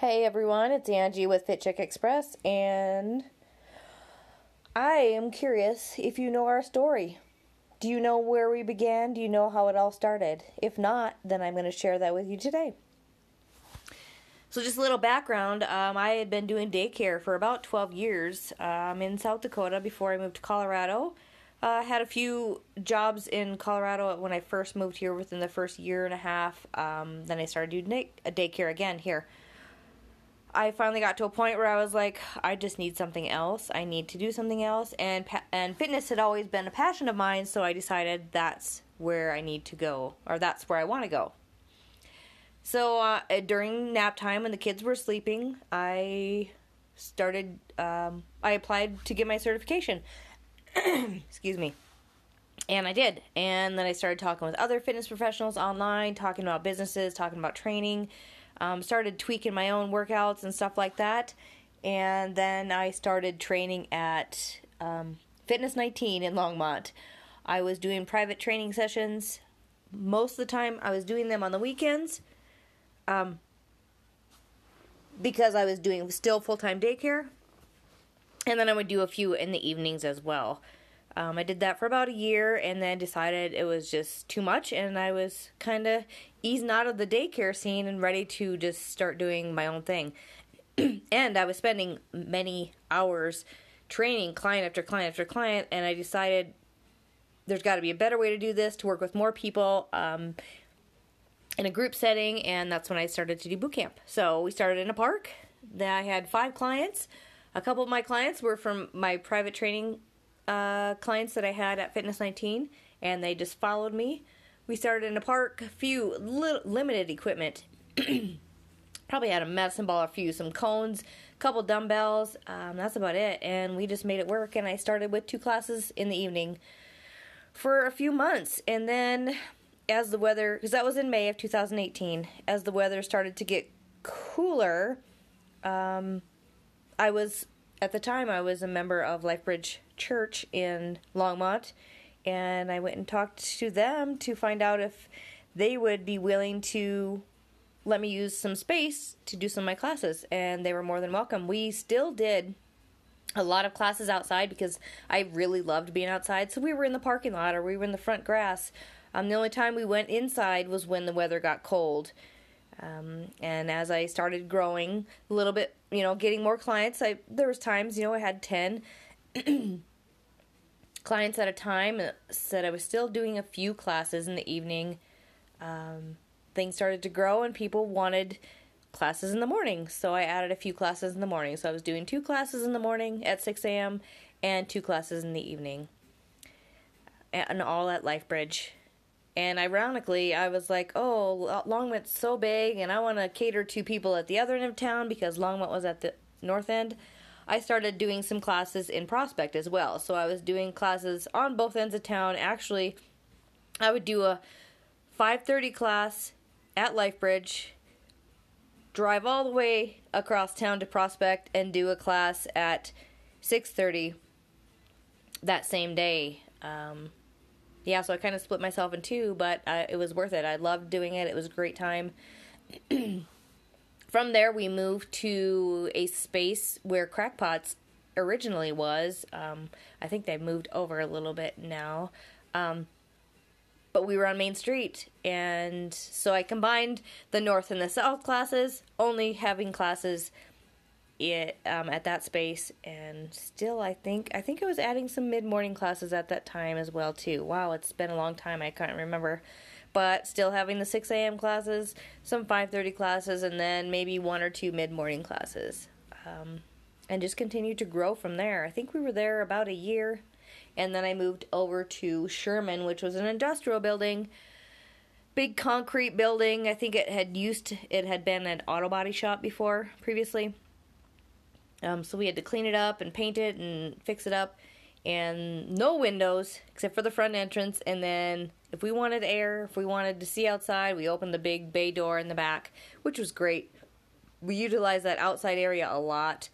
Hey everyone, it's Angie with Fit Chick Express, and I am curious if you know our story. Do you know where we began? Do you know how it all started? If not, then I'm going to share that with you today. So, just a little background um, I had been doing daycare for about 12 years um, in South Dakota before I moved to Colorado. I uh, had a few jobs in Colorado when I first moved here within the first year and a half. Um, then I started doing day- daycare again here. I finally got to a point where I was like, I just need something else. I need to do something else, and and fitness had always been a passion of mine. So I decided that's where I need to go, or that's where I want to go. So uh, during nap time, when the kids were sleeping, I started. Um, I applied to get my certification. Excuse me. And I did. And then I started talking with other fitness professionals online, talking about businesses, talking about training um, started tweaking my own workouts and stuff like that. And then I started training at um, Fitness 19 in Longmont. I was doing private training sessions. Most of the time, I was doing them on the weekends um, because I was doing still full time daycare. And then I would do a few in the evenings as well. Um, I did that for about a year and then decided it was just too much, and I was kind of easing out of the daycare scene and ready to just start doing my own thing. and I was spending many hours training client after client after client, and I decided there's got to be a better way to do this to work with more people um, in a group setting, and that's when I started to do boot camp. So we started in a park. Then I had five clients. A couple of my clients were from my private training uh, clients that I had at Fitness 19, and they just followed me. We started in a park, a few li- limited equipment. Probably had a medicine ball, a few, some cones, a couple dumbbells. Um, that's about it. And we just made it work. And I started with two classes in the evening for a few months. And then, as the weather, because that was in May of 2018, as the weather started to get cooler, um, I was at the time I was a member of LifeBridge Church in Longmont, and I went and talked to them to find out if they would be willing to let me use some space to do some of my classes, and they were more than welcome. We still did a lot of classes outside because I really loved being outside. So we were in the parking lot or we were in the front grass. Um, the only time we went inside was when the weather got cold. Um, and as I started growing a little bit, you know, getting more clients, I there was times, you know, I had ten clients at a time. Said I was still doing a few classes in the evening. Um, things started to grow, and people wanted classes in the morning, so I added a few classes in the morning. So I was doing two classes in the morning at 6 a.m. and two classes in the evening, and all at LifeBridge and ironically, I was like, oh, Longmont's so big, and I want to cater to people at the other end of town because Longmont was at the north end. I started doing some classes in Prospect as well. So I was doing classes on both ends of town. Actually, I would do a 5:30 class at Lifebridge, drive all the way across town to Prospect, and do a class at 6:30 that same day. Um, yeah, so I kind of split myself in two, but uh, it was worth it. I loved doing it. It was a great time. From there, we moved to a space where Crackpots originally was. Um, I think they moved over a little bit now. Um, but we were on Main Street, and so I combined the North and the South classes, only having classes it um, at that space and still i think i think i was adding some mid-morning classes at that time as well too wow it's been a long time i can't remember but still having the 6 a.m classes some 5.30 classes and then maybe one or two mid-morning classes. Um, and just continued to grow from there. I think we were there about a year and then i moved over to sherman which was an industrial building big concrete building. I think it had used it had been an auto body shop before previously. Um, so we had to clean it up and paint it and fix it up. And no windows except for the front entrance. And then if we wanted air, if we wanted to see outside, we opened the big bay door in the back, which was great. We utilized that outside area a lot.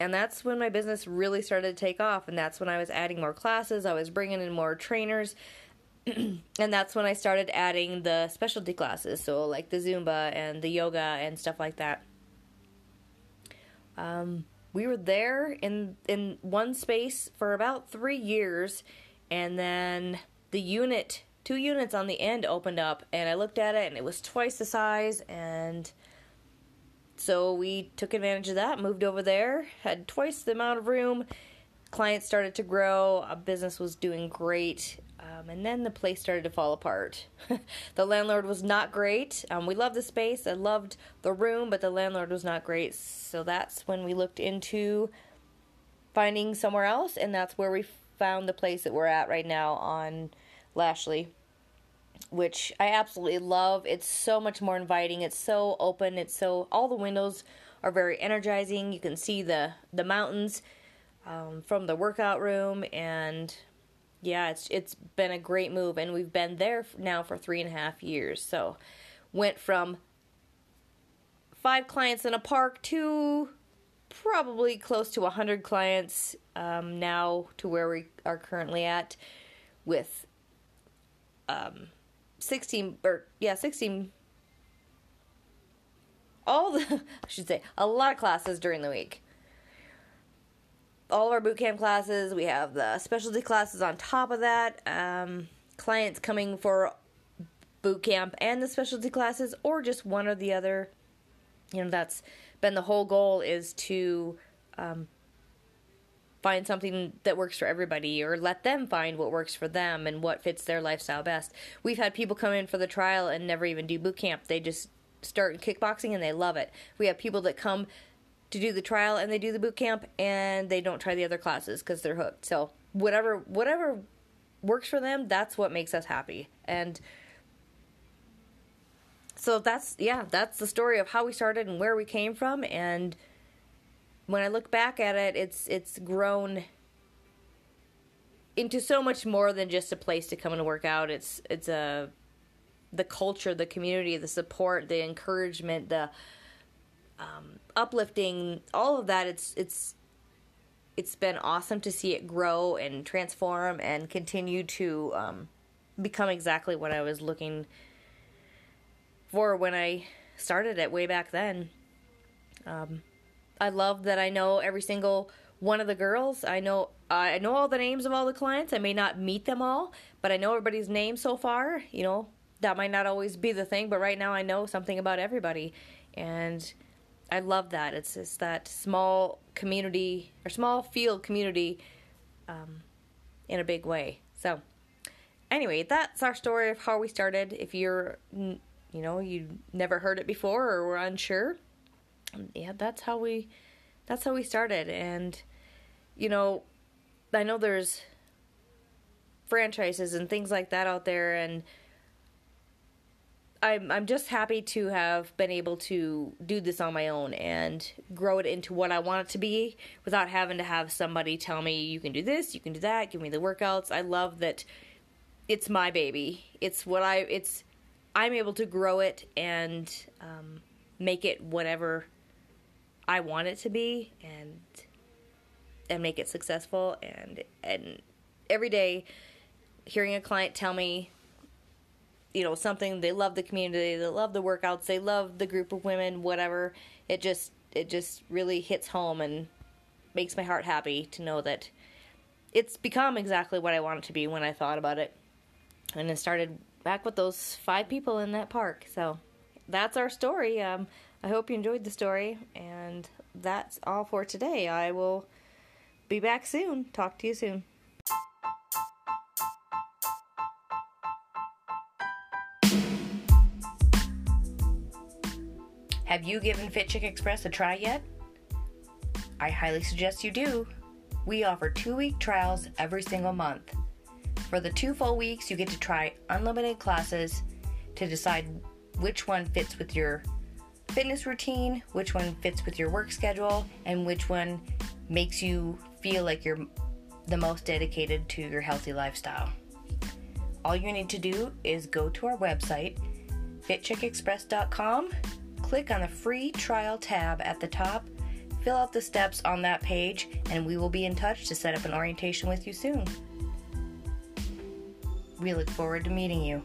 And that's when my business really started to take off. And that's when I was adding more classes, I was bringing in more trainers. and that's when I started adding the specialty classes, so like the Zumba and the yoga and stuff like that. Um, we were there in in one space for about three years, and then the unit, two units on the end opened up, and I looked at it, and it was twice the size, and so we took advantage of that, moved over there, had twice the amount of room. Clients started to grow, a business was doing great, um, and then the place started to fall apart. the landlord was not great. Um, we loved the space, I loved the room, but the landlord was not great. So that's when we looked into finding somewhere else, and that's where we found the place that we're at right now on Lashley, which I absolutely love. It's so much more inviting. It's so open. It's so all the windows are very energizing. You can see the the mountains um, from the workout room, and yeah, it's it's been a great move, and we've been there now for three and a half years. So went from five clients in a park to probably close to 100 clients um, now to where we are currently at with um, 16 or yeah 16 all the I should say a lot of classes during the week all of our boot camp classes we have the specialty classes on top of that um, clients coming for boot camp and the specialty classes or just one or the other you know that's been the whole goal is to um, find something that works for everybody or let them find what works for them and what fits their lifestyle best. We've had people come in for the trial and never even do boot camp. They just start kickboxing and they love it. We have people that come to do the trial and they do the boot camp and they don't try the other classes cuz they're hooked. So, whatever whatever works for them, that's what makes us happy. And so that's yeah, that's the story of how we started and where we came from and when I look back at it, it's it's grown into so much more than just a place to come and work out. It's it's a the culture, the community, the support, the encouragement, the um, uplifting, all of that. It's it's it's been awesome to see it grow and transform and continue to um, become exactly what I was looking for when I started it way back then. Um, I love that I know every single one of the girls. I know I know all the names of all the clients. I may not meet them all, but I know everybody's name so far. You know that might not always be the thing, but right now I know something about everybody, and I love that. It's just that small community or small field community um, in a big way. So anyway, that's our story of how we started. If you're you know, you never heard it before or were unsure, yeah, that's how we that's how we started and you know, I know there's franchises and things like that out there and I'm I'm just happy to have been able to do this on my own and grow it into what I want it to be without having to have somebody tell me you can do this, you can do that, give me the workouts. I love that it's my baby. It's what I it's I'm able to grow it and um, make it whatever I want it to be, and and make it successful. And and every day, hearing a client tell me, you know, something they love the community, they love the workouts, they love the group of women, whatever. It just it just really hits home and makes my heart happy to know that it's become exactly what I want it to be when I thought about it. And it started back with those five people in that park. So that's our story. Um, I hope you enjoyed the story, and that's all for today. I will be back soon. Talk to you soon. Have you given Fit Chick Express a try yet? I highly suggest you do. We offer two week trials every single month. For the two full weeks, you get to try unlimited classes to decide which one fits with your fitness routine, which one fits with your work schedule, and which one makes you feel like you're the most dedicated to your healthy lifestyle. All you need to do is go to our website, fitchickexpress.com, click on the free trial tab at the top, fill out the steps on that page, and we will be in touch to set up an orientation with you soon. We look forward to meeting you.